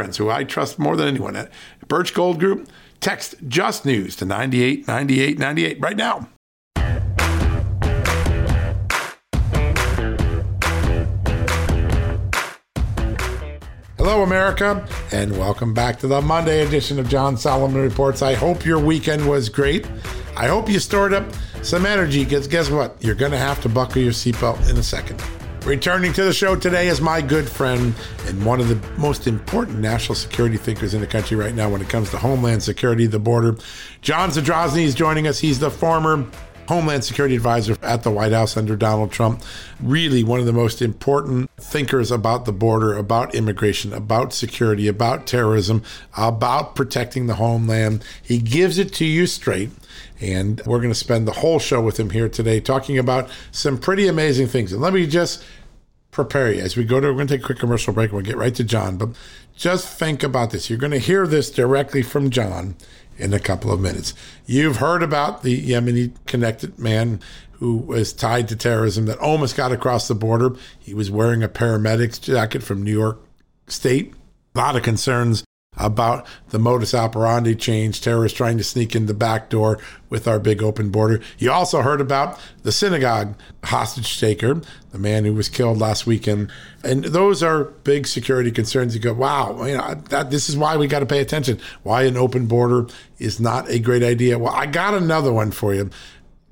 friends who I trust more than anyone at Birch Gold Group. Text Just News to 989898 right now. Hello, America, and welcome back to the Monday edition of John Solomon Reports. I hope your weekend was great. I hope you stored up some energy because guess what? You're going to have to buckle your seatbelt in a second. Returning to the show today is my good friend and one of the most important national security thinkers in the country right now when it comes to homeland security, the border. John Zadrozny is joining us. He's the former Homeland Security Advisor at the White House under Donald Trump. Really, one of the most important thinkers about the border, about immigration, about security, about terrorism, about protecting the homeland. He gives it to you straight. And we're going to spend the whole show with him here today talking about some pretty amazing things. And let me just prepare you as we go to, we're going to take a quick commercial break. We'll get right to John. But just think about this. You're going to hear this directly from John in a couple of minutes. You've heard about the Yemeni connected man who was tied to terrorism that almost got across the border. He was wearing a paramedic's jacket from New York State. A lot of concerns about the modus operandi change, terrorists trying to sneak in the back door with our big open border. You also heard about the synagogue hostage taker, the man who was killed last weekend. And those are big security concerns. You go, wow, you know, that, this is why we got to pay attention. Why an open border is not a great idea. Well, I got another one for you.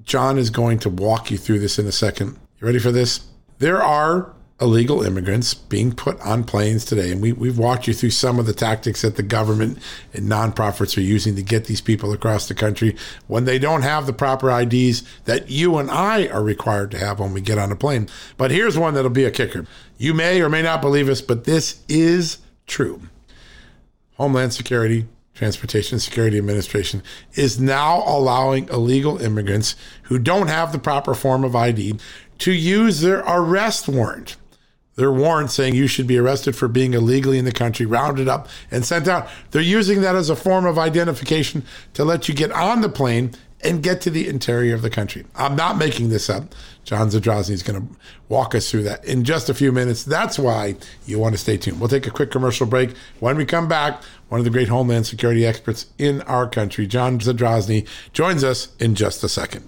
John is going to walk you through this in a second. You ready for this? There are illegal immigrants being put on planes today. And we, we've walked you through some of the tactics that the government and nonprofits are using to get these people across the country when they don't have the proper IDs that you and I are required to have when we get on a plane. But here's one that'll be a kicker. You may or may not believe us, but this is true. Homeland Security, Transportation Security Administration is now allowing illegal immigrants who don't have the proper form of ID to use their arrest warrant their warrant saying you should be arrested for being illegally in the country, rounded up and sent out. They're using that as a form of identification to let you get on the plane and get to the interior of the country. I'm not making this up. John Zadrozny is going to walk us through that in just a few minutes. That's why you want to stay tuned. We'll take a quick commercial break. When we come back, one of the great Homeland Security experts in our country, John Zadrozny, joins us in just a second.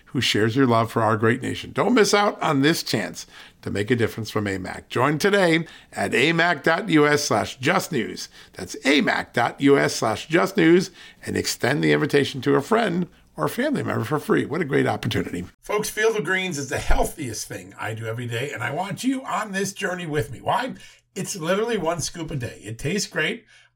who shares your love for our great nation. Don't miss out on this chance to make a difference from AMAC. Join today at amac.us slash justnews. That's amac.us slash justnews and extend the invitation to a friend or family member for free. What a great opportunity. Folks, Field of Greens is the healthiest thing I do every day, and I want you on this journey with me. Why? It's literally one scoop a day. It tastes great.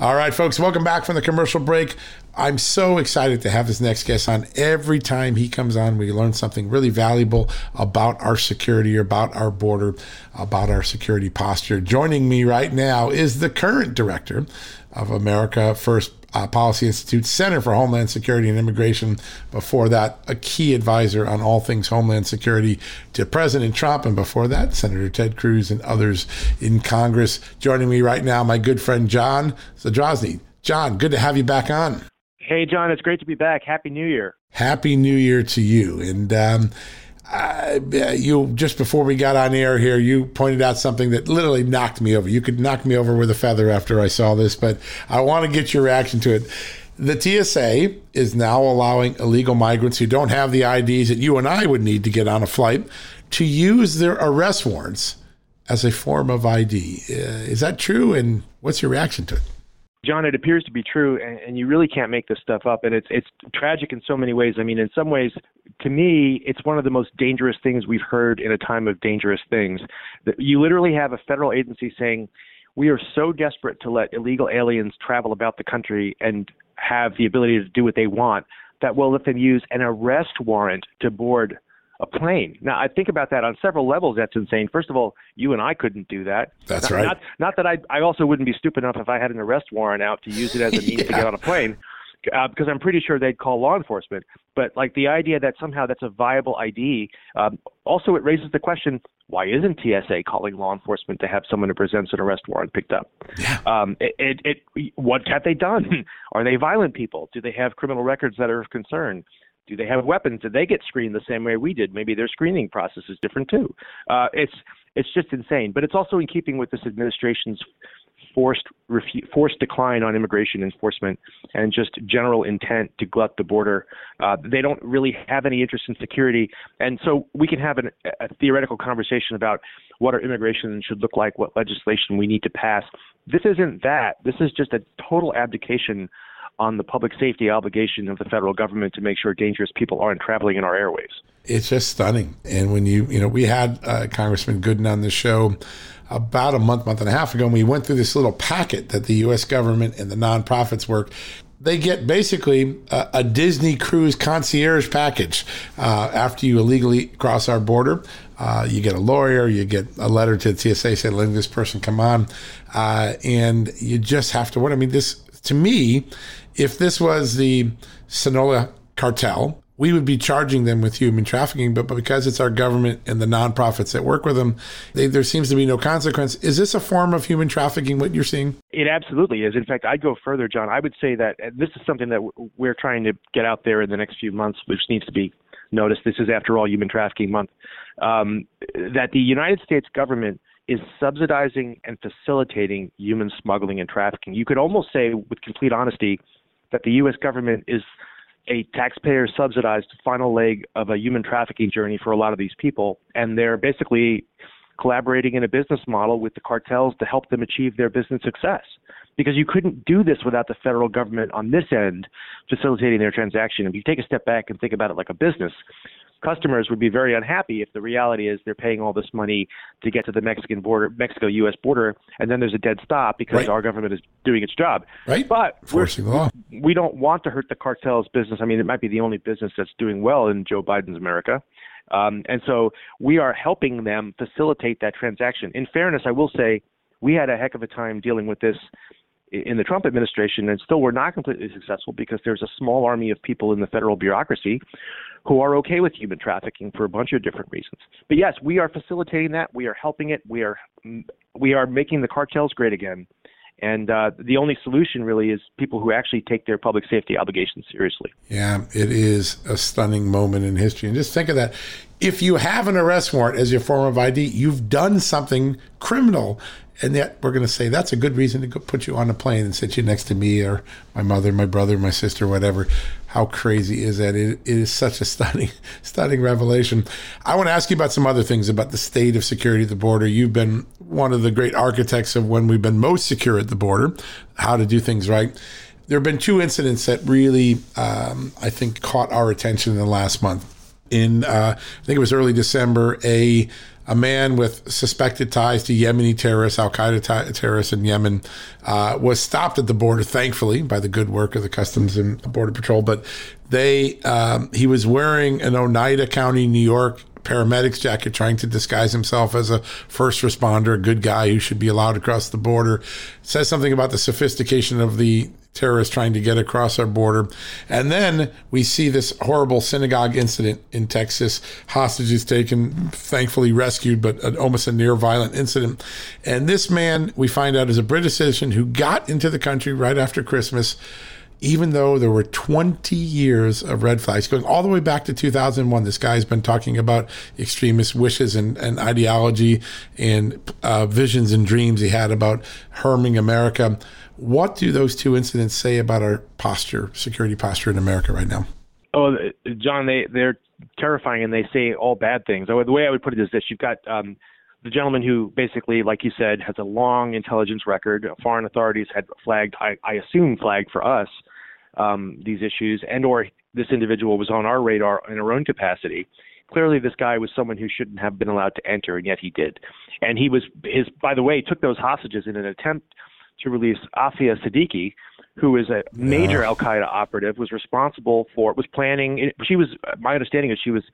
All right, folks, welcome back from the commercial break. I'm so excited to have this next guest on. Every time he comes on, we learn something really valuable about our security, about our border, about our security posture. Joining me right now is the current director of America First uh, Policy Institute Center for Homeland Security and Immigration. Before that, a key advisor on all things Homeland Security to President Trump. And before that, Senator Ted Cruz and others in Congress. Joining me right now, my good friend John Zadrozny. John, good to have you back on. Hey, John, it's great to be back. Happy New Year. Happy New Year to you. And, um, you just before we got on air here, you pointed out something that literally knocked me over. You could knock me over with a feather after I saw this, but I want to get your reaction to it. The TSA is now allowing illegal migrants who don't have the IDs that you and I would need to get on a flight to use their arrest warrants as a form of ID. Uh, is that true? And what's your reaction to it? John, it appears to be true, and, and, you really can't make this stuff up. And it's it's tragic in so many ways. I mean, in some ways, to me, it's one of the most dangerous things we've heard in a time of dangerous things. That you literally have a federal agency saying, "We are so desperate to let illegal aliens travel about the country and have the ability to do what they want that we'll let them use an arrest warrant to board a plane. Now, I think about that on several levels. That's insane. First of all, you and I couldn't do that. That's not, right. Not, not that I, I also wouldn't be stupid enough if I had an arrest warrant out to use it as a means yeah. to get on a plane, uh, because I'm pretty sure they'd call law enforcement. But like the idea that somehow that's a viable ID, um, also it raises the question: Why isn't TSA calling law enforcement to have someone who presents an arrest warrant picked up? Yeah. Um, it, it, it, what have they done? Are they violent people? Do they have criminal records that are of concern? Do they have weapons? Did they get screened the same way we did? Maybe their screening process is different too. Uh, it's it's just insane. But it's also in keeping with this administration's forced refu- forced decline on immigration enforcement and just general intent to glut the border. Uh, they don't really have any interest in security, and so we can have an, a theoretical conversation about what our immigration should look like, what legislation we need to pass. This isn't that. This is just a total abdication on the public safety obligation of the federal government to make sure dangerous people aren't traveling in our airways. It's just stunning. And when you, you know, we had uh, Congressman Gooden on the show about a month, month and a half ago, and we went through this little packet that the U.S. government and the nonprofits work. They get basically a, a Disney cruise concierge package uh, after you illegally cross our border. Uh, you get a lawyer, you get a letter to the TSA saying, letting this person come on. Uh, and you just have to, what I mean, this to me, if this was the Sinaloa cartel, we would be charging them with human trafficking, but, because it's our government and the nonprofits that work with them, they, there seems to be no consequence. Is this a form of human trafficking, what you're seeing? It absolutely is. In fact, I'd go further, John. I would say that this is something that we're trying to get out there in the next few months, which needs to be noticed. This is, after all, Human Trafficking Month. Um, that the United States government is subsidizing and facilitating human smuggling and trafficking. You could almost say, with complete honesty, that the U.S. government is a taxpayer subsidized final leg of a human trafficking journey for a lot of these people. And they're basically collaborating in a business model with the cartels to help them achieve their business success. Because you couldn't do this without the federal government on this end facilitating their transaction. If you take a step back and think about it like a business, customers would be very unhappy if the reality is they're paying all this money to get to the Mexican border, Mexico U.S. border, and then there's a dead stop because right. our government is doing its job. Right. But forcing law. We don't want to hurt the cartel's business. I mean, it might be the only business that's doing well in Joe Biden's America. Um, and so we are helping them facilitate that transaction. In fairness, I will say we had a heck of a time dealing with this in the Trump administration, and still we're not completely successful because there's a small army of people in the federal bureaucracy who are okay with human trafficking for a bunch of different reasons. But yes, we are facilitating that. We are helping it. We are we are making the cartels great again. And uh, the only solution really is people who actually take their public safety obligations seriously. Yeah, it is a stunning moment in history. And just think of that. If you have an arrest warrant as your form of ID, you've done something criminal and yet we're going to say that's a good reason to go put you on a plane and sit you next to me or my mother, my brother, my sister, whatever. How crazy is that? It, it is such a stunning, stunning revelation. I want to ask you about some other things about the state of security at the border. You've been one of the great architects of when we've been most secure at the border, how to do things right. There have been two incidents that really, um, I think, caught our attention in the last month. In, uh, I think it was early December, a a man with suspected ties to Yemeni terrorists, Al Qaeda t- terrorists in Yemen, uh, was stopped at the border, thankfully, by the good work of the Customs and Border Patrol. But they, um, he was wearing an Oneida County, New York paramedic's jacket, trying to disguise himself as a first responder, a good guy who should be allowed across the border. It says something about the sophistication of the terrorists trying to get across our border. And then we see this horrible synagogue incident in Texas, hostages taken, thankfully rescued, but an, almost a near violent incident. And this man, we find out, is a British citizen who got into the country right after Christmas. Even though there were 20 years of red flags going all the way back to 2001, this guy's been talking about extremist wishes and, and ideology and uh, visions and dreams he had about harming America. What do those two incidents say about our posture, security posture in America right now? Oh, John, they they're terrifying and they say all bad things. The way I would put it is this: you've got um, the gentleman who basically, like you said, has a long intelligence record. Foreign authorities had flagged, I, I assume, flagged for us um, these issues, and or this individual was on our radar in our own capacity. Clearly, this guy was someone who shouldn't have been allowed to enter, and yet he did. And he was his. By the way, took those hostages in an attempt to release Aafia Siddiqui, who is a major Al Qaeda operative, was responsible for, was planning. She was, my understanding is she was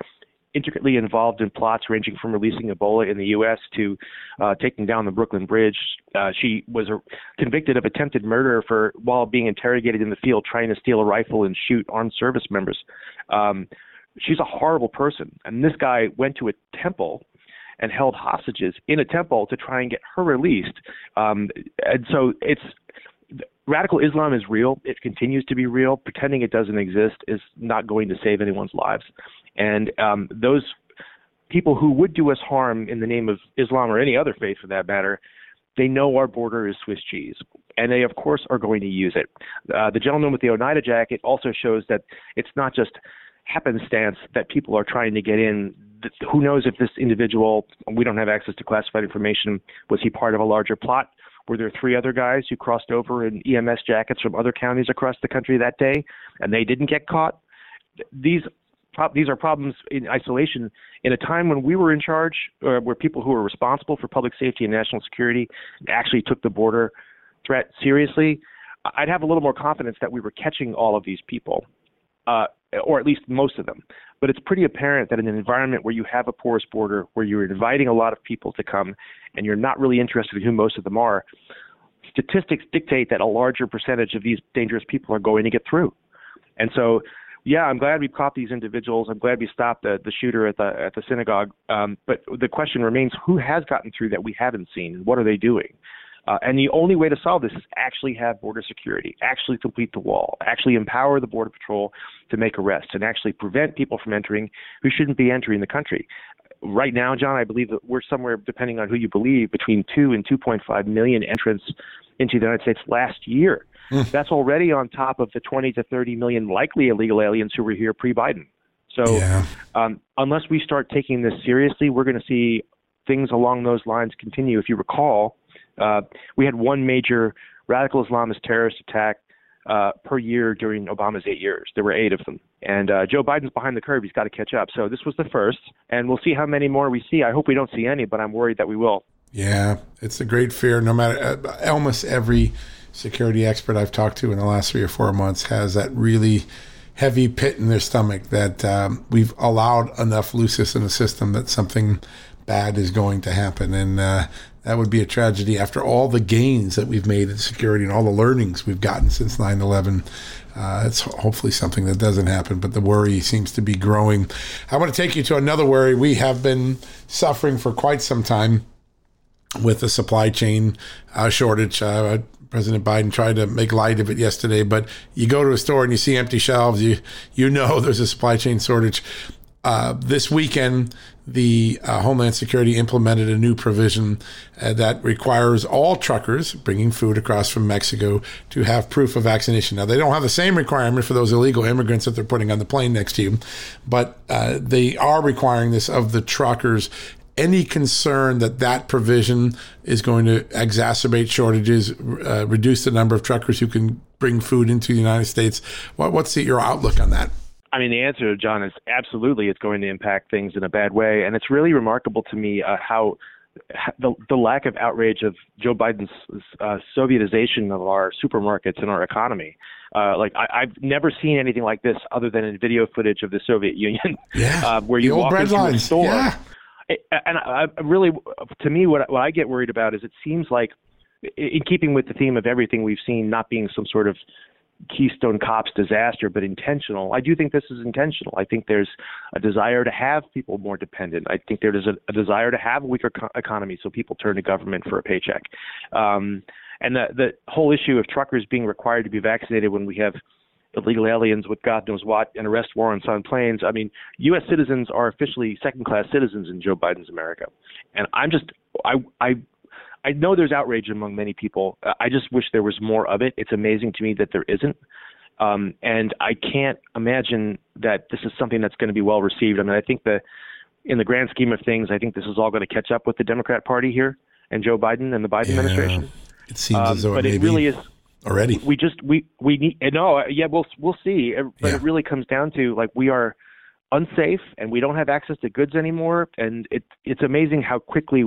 intricately involved in plots ranging from releasing Ebola in the U.S. to uh, taking down the Brooklyn Bridge. Uh, she was a, convicted of attempted murder for while being interrogated in the field, trying to steal a rifle and shoot armed service members. Um, she's a horrible person, and this guy went to a temple and held hostages in a temple to try and get her released. Um, and so it's radical Islam is real. It continues to be real. Pretending it doesn't exist is not going to save anyone's lives. And um, those people who would do us harm in the name of Islam or any other faith for that matter, they know our border is Swiss cheese. And they, of course, are going to use it. Uh, the gentleman with the Oneida jacket also shows that it's not just happenstance that people are trying to get in who knows if this individual, we don't have access to classified information, was he part of a larger plot? Were there three other guys who crossed over in EMS jackets from other counties across the country that day, and they didn't get caught? These these are problems in isolation in a time when we were in charge, uh, where people who were responsible for public safety and national security actually took the border threat seriously. I'd have a little more confidence that we were catching all of these people, uh, or at least most of them. But it's pretty apparent that in an environment where you have a porous border, where you're inviting a lot of people to come, and you're not really interested in who most of them are, statistics dictate that a larger percentage of these dangerous people are going to get through. And so, yeah, I'm glad we caught these individuals. I'm glad we stopped the, the shooter at the at the synagogue. Um, but the question remains: Who has gotten through that we haven't seen? What are they doing? Uh, and the only way to solve this is actually have border security, actually complete the wall, actually empower the Border Patrol to make arrests, and actually prevent people from entering who shouldn't be entering the country. Right now, John, I believe that we're somewhere, depending on who you believe, between 2 and 2.5 million entrants into the United States last year. Mm. That's already on top of the 20 to 30 million likely illegal aliens who were here pre Biden. So, yeah. um, unless we start taking this seriously, we're going to see things along those lines continue. If you recall, uh, we had one major radical Islamist terrorist attack uh, per year during Obama's eight years. There were eight of them. And uh, Joe Biden's behind the curve. He's got to catch up. So this was the first, and we'll see how many more we see. I hope we don't see any, but I'm worried that we will. Yeah, it's a great fear. No matter, uh, almost every security expert I've talked to in the last three or four months has that really heavy pit in their stomach that um, we've allowed enough looseness in the system that something bad is going to happen. And uh, that would be a tragedy after all the gains that we've made in security and all the learnings we've gotten since 9 11. Uh, it's hopefully something that doesn't happen, but the worry seems to be growing. I want to take you to another worry. We have been suffering for quite some time with the supply chain uh, shortage. Uh, President Biden tried to make light of it yesterday, but you go to a store and you see empty shelves, you you know there's a supply chain shortage. Uh, this weekend, the uh, Homeland Security implemented a new provision uh, that requires all truckers bringing food across from Mexico to have proof of vaccination. Now, they don't have the same requirement for those illegal immigrants that they're putting on the plane next to you, but uh, they are requiring this of the truckers. Any concern that that provision is going to exacerbate shortages, uh, reduce the number of truckers who can bring food into the United States? What, what's the, your outlook on that? I mean, the answer, John, is absolutely it's going to impact things in a bad way, and it's really remarkable to me uh, how the the lack of outrage of Joe Biden's uh, Sovietization of our supermarkets and our economy. Uh, like I, I've never seen anything like this other than in video footage of the Soviet Union, yeah, uh, where you walk into lines. a store. Yeah. And I, I really, to me, what what I get worried about is it seems like, in keeping with the theme of everything we've seen not being some sort of Keystone Cops disaster, but intentional. I do think this is intentional. I think there's a desire to have people more dependent. I think there is a, a desire to have a weaker co- economy, so people turn to government for a paycheck. Um, and the the whole issue of truckers being required to be vaccinated when we have illegal aliens with God knows what and arrest warrants on planes. I mean, U.S. citizens are officially second-class citizens in Joe Biden's America, and I'm just I I I know there's outrage among many people. Uh, I just wish there was more of it. It's amazing to me that there isn't. Um, and I can't imagine that this is something that's going to be well received. I mean, I think that in the grand scheme of things, I think this is all going to catch up with the Democrat Party here and Joe Biden and the Biden yeah, administration. It seems um, as though but it, it really is already. We just we we need no, yeah, we'll we'll see. But Yeah. it really comes down to like we are unsafe and we don't have access to goods anymore. And it it's amazing how quickly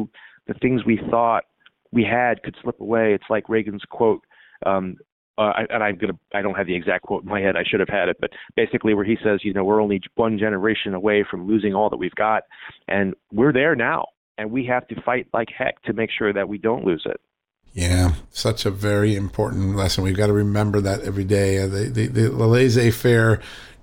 the things we thought we had could slip away. It's like Reagan's quote. Um, uh, and I'm gonna I don't have the exact quote in my head. I should have had it, but basically where he says, you know, we're only one generation away from losing all that we've got, and we're there now, and we have to fight like heck to make sure that we don't lose it. Yeah, such a very important lesson. We've got to remember that every day. Uh, the, the, the laissez faire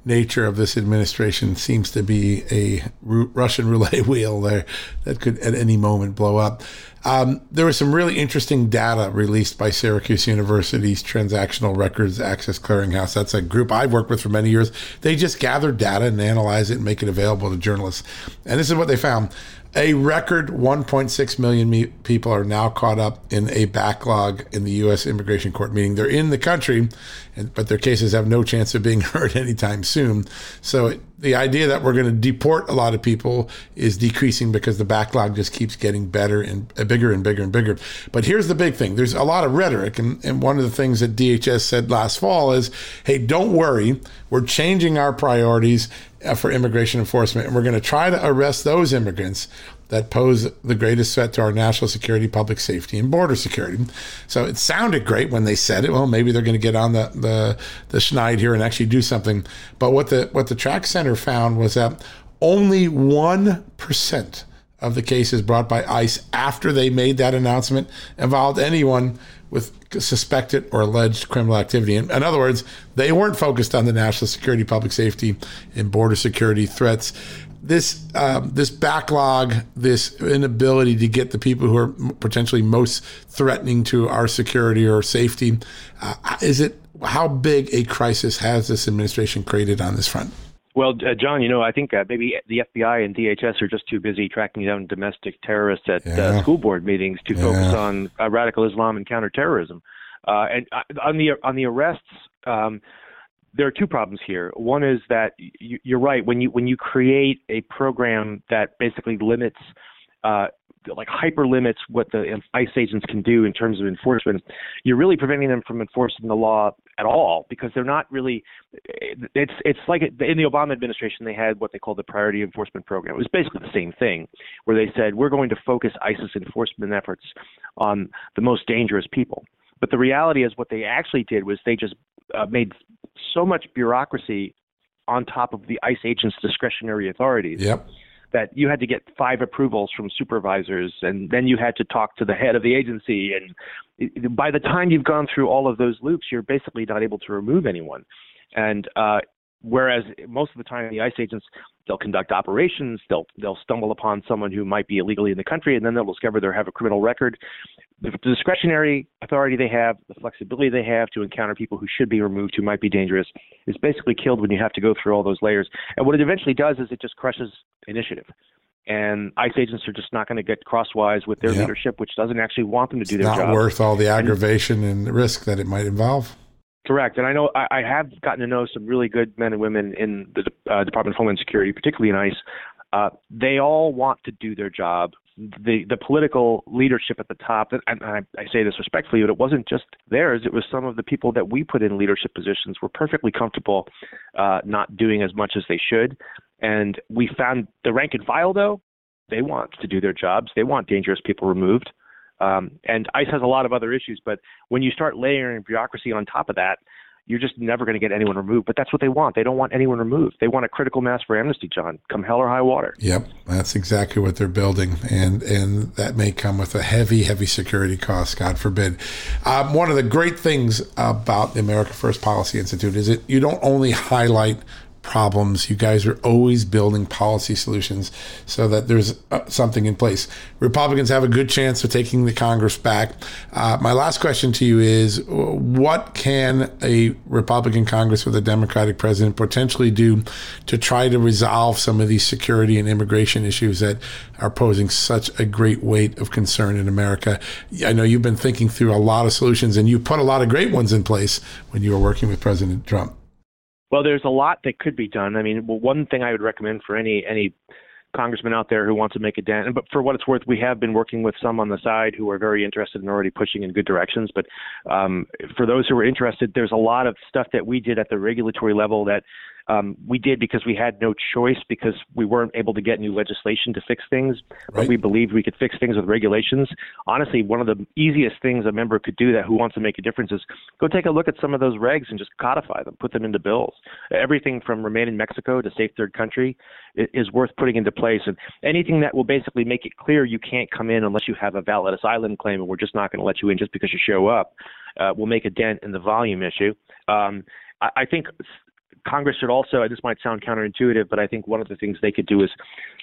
nature of this administration seems to be a Ru- Russian roulette wheel there that could at any moment blow up. Um, there was some really interesting data released by Syracuse University's Transactional Records Access Clearinghouse. That's a group I've worked with for many years. They just gather data and analyze it and make it available to journalists. And this is what they found. A record 1.6 million me- people are now caught up in a backlog in the U.S. Immigration Court, meaning they're in the country, but their cases have no chance of being heard anytime soon. So it, the idea that we're going to deport a lot of people is decreasing because the backlog just keeps getting better and uh, bigger and bigger and bigger. But here's the big thing: there's a lot of rhetoric, and, and one of the things that DHS said last fall is, "Hey, don't worry, we're changing our priorities uh, for immigration enforcement, and we're going to try to arrest those immigrants that pose the greatest threat to our national security, public safety, and border security. So it sounded great when they said it. Well, maybe they're going to get on the the the schneid here and actually do something. But what the what the TRAC center found was that only one percent of the cases brought by ICE after they made that announcement involved anyone with suspected or alleged criminal activity. In, in other words, they weren't focused on the national security, public safety, and border security threats this um, this backlog, this inability to get the people who are potentially most threatening to our security or safety, uh, is it how big a crisis has this administration created on this front? Well, uh, John, you know, I think uh, maybe the FBI and DHS are just too busy tracking down domestic terrorists at Yeah. uh, school board meetings to Yeah. focus on uh, radical Islam and counterterrorism. Uh, and uh, on the on the arrests, um, there are two problems here. One is that you, you're right when you when you create a program that basically limits uh, like hyper limits what the ICE agents can do in terms of enforcement, you're really preventing them from enforcing the law at all because they're not really. It's it's like in the Obama administration they had what they called the Priority Enforcement Program. It was basically the same thing, where they said we're going to focus ICE's enforcement efforts on the most dangerous people. But the reality is, what they actually did was they just uh, made so much bureaucracy on top of the ICE agents' discretionary authorities. Yep that you had to get five approvals from supervisors and then you had to talk to the head of the agency and by the time you've gone through all of those loops you're basically not able to remove anyone and uh, whereas most of the time the ICE agents they'll conduct operations they'll they'll stumble upon someone who might be illegally in the country and then they'll discover they have a criminal record the discretionary authority they have, the flexibility they have to encounter people who should be removed, who might be dangerous, is basically killed when you have to go through all those layers. And what it eventually does is it just crushes initiative. And ICE agents are just not going to get crosswise with their yep. leadership, which doesn't actually want them to do their not job. Not worth all the aggravation and, and the risk that it might involve. Correct, and I know I, I have gotten to know some really good men and women in the uh, Department of Homeland Security, particularly in ICE. Uh, they all want to do their job the the political leadership at the top, and I, I say this respectfully, but it wasn't just theirs. It was some of the people that we put in leadership positions were perfectly comfortable uh, not doing as much as they should. And we found the rank and file, though, they want to do their jobs. They want dangerous people removed. Um, and ICE has a lot of other issues, but when you start layering bureaucracy on top of that, you're just never going to get anyone removed. But that's what they want. They don't want anyone removed. They want a critical mass for amnesty, John, come hell or high water. Yep, that's exactly what they're building, and and that may come with a heavy, heavy security cost. God forbid. Um, one of the great things about the America First Policy Institute is that you don't only highlight problems. You guys are always building policy solutions so that there's uh, something in place. Republicans have a good chance of taking the Congress back. Uh, my last question to you is what can a Republican Congress with a Democratic president potentially do to try to resolve some of these security and immigration issues that are posing such a great weight of concern in America? I know you've been thinking through a lot of solutions and you put a lot of great ones in place when you were working with President Trump. Well, there's a lot that could be done. I mean, well, one thing I would recommend for any any congressman out there who wants to make a dent, but for what it's worth, we have been working with some on the side who are very interested and already pushing in good directions. But um, for those who are interested, there's a lot of stuff that we did at the regulatory level that um, we did because we had no choice because we weren't able to get new legislation to fix things, right. but we believed we could fix things with regulations. Honestly, one of the easiest things a member could do that who wants to make a difference is go take a look at some of those regs and just codify them, put them into bills. Everything from remain in Mexico to safe third country is worth putting into place, and anything that will basically make it clear you can't come in unless you have a valid asylum claim, and we're just not going to let you in just because you show up, uh, will make a dent in the volume issue. Um, I, I think Congress should also, this might sound counterintuitive, but I think one of the things they could do is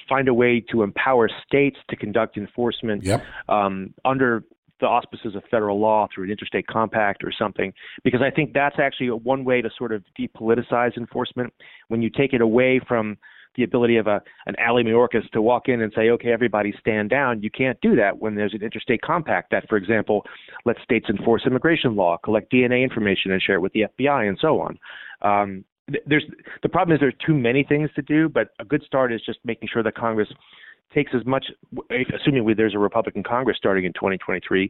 find a way to empower states to conduct enforcement yep. um, under the auspices of federal law through an interstate compact or something, because I think that's actually one way to sort of depoliticize enforcement. When you take it away from the ability of a an Ali Mayorkas to walk in and say, okay, everybody stand down. You can't do that when there's an interstate compact that, for example, lets states enforce immigration law, collect DNA information, and share it with the FBI, and so on. Um, there's the problem is there's too many things to do, but a good start is just making sure that Congress takes as much, assuming there's a Republican Congress starting in 2023,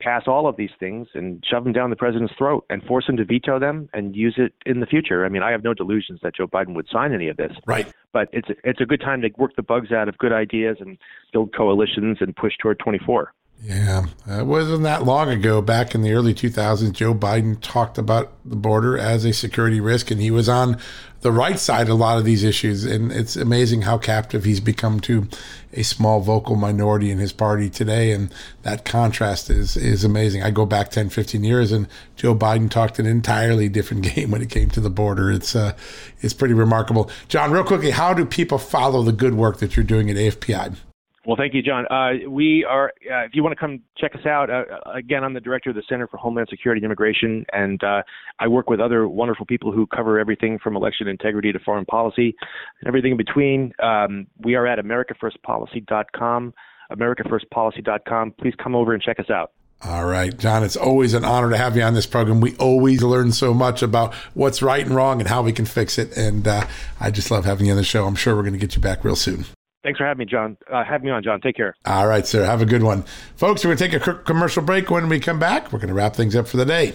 pass all of these things and shove them down the president's throat and force him to veto them and use it in the future. I mean, I have no delusions that Joe Biden would sign any of this. Right. But it's it's a good time to work the bugs out of good ideas and build coalitions and push toward 24. Yeah, it wasn't that long ago. Back in the early 2000s, Joe Biden talked about the border as a security risk, and he was on the right side a lot of these issues. And it's amazing how captive he's become to a small vocal minority in his party today. And that contrast is is amazing. I go back 10, 15 years, and Joe Biden talked an entirely different game when it came to the border. It's uh, it's pretty remarkable. John, real quickly, how do people follow the good work that you're doing at AFPI? Well, thank you, John. Uh, we are, uh, if you want to come check us out, uh, again, I'm the director of the Center for Homeland Security and Immigration, and uh, I work with other wonderful people who cover everything from election integrity to foreign policy and everything in between. Um, we are at AmericaFirstPolicy.com, AmericaFirstPolicy.com. Please come over and check us out. All right, John, it's always an honor to have you on this program. We always learn so much about what's right and wrong and how we can fix it. And uh, I just love having you on the show. I'm sure we're going to get you back real soon. Thanks for having me, John. Uh, have me on, John. Take care. All right, sir. Have a good one. Folks, we're going to take a commercial break. When we come back, we're going to wrap things up for the day.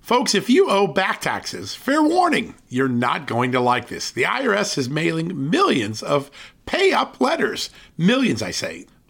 Folks, if you owe back taxes, fair warning, you're not going to like this. The IRS is mailing millions of pay up letters. Millions, I say.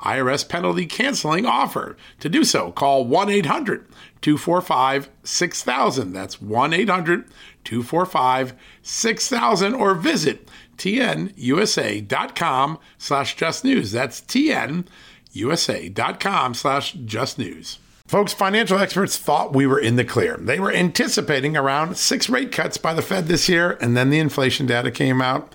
IRS penalty canceling offer. To do so, call 1 800 245 6000. That's 1 800 245 6000 or visit tnusa.com slash just news. That's tnusa.com slash just news. Folks, financial experts thought we were in the clear. They were anticipating around six rate cuts by the Fed this year, and then the inflation data came out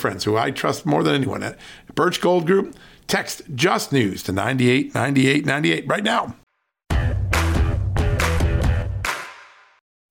friends who I trust more than anyone at Birch Gold Group. Text Just News to 989898 right now.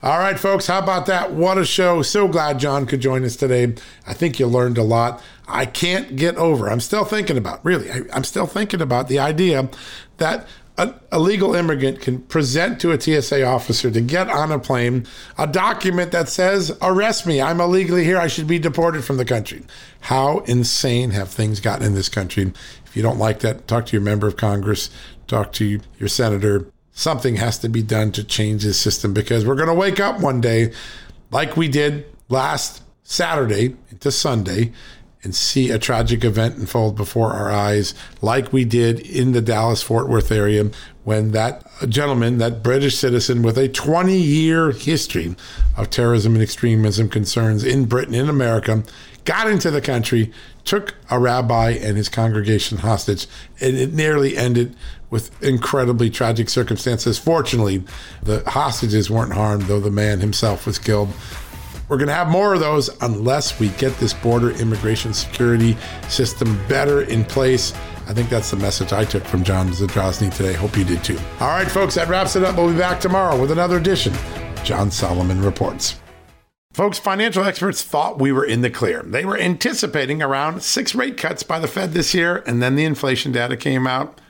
All right, folks, how about that? What a show. So glad John could join us today. I think you learned a lot. I can't get over, I'm still thinking about, really, I, am still thinking about the idea that a, a, legal immigrant can present to a TSA officer to get on a plane a document that says, arrest me, I'm illegally here, I should be deported from the country. How insane have things gotten in this country? If you don't like that, talk to your member of Congress, talk to your senator. Something has to be done to change this system because we're going to wake up one day like we did last Saturday into Sunday and see a tragic event unfold before our eyes, like we did in the Dallas Fort Worth area when that gentleman, that British citizen with a 20 year history of terrorism and extremism concerns in Britain, in America, got into the country, took a rabbi and his congregation hostage, and it nearly ended with incredibly tragic circumstances. Fortunately, the hostages weren't harmed, though the man himself was killed. We're going to have more of those unless we get this border immigration security system better in place. I think that's the message I took from John Zadrozny today. Hope you did too. All right, folks, that wraps it up. We'll be back tomorrow with another edition. John Solomon reports. Folks, financial experts thought we were in the clear. They were anticipating around six rate cuts by the Fed this year, and then the inflation data came out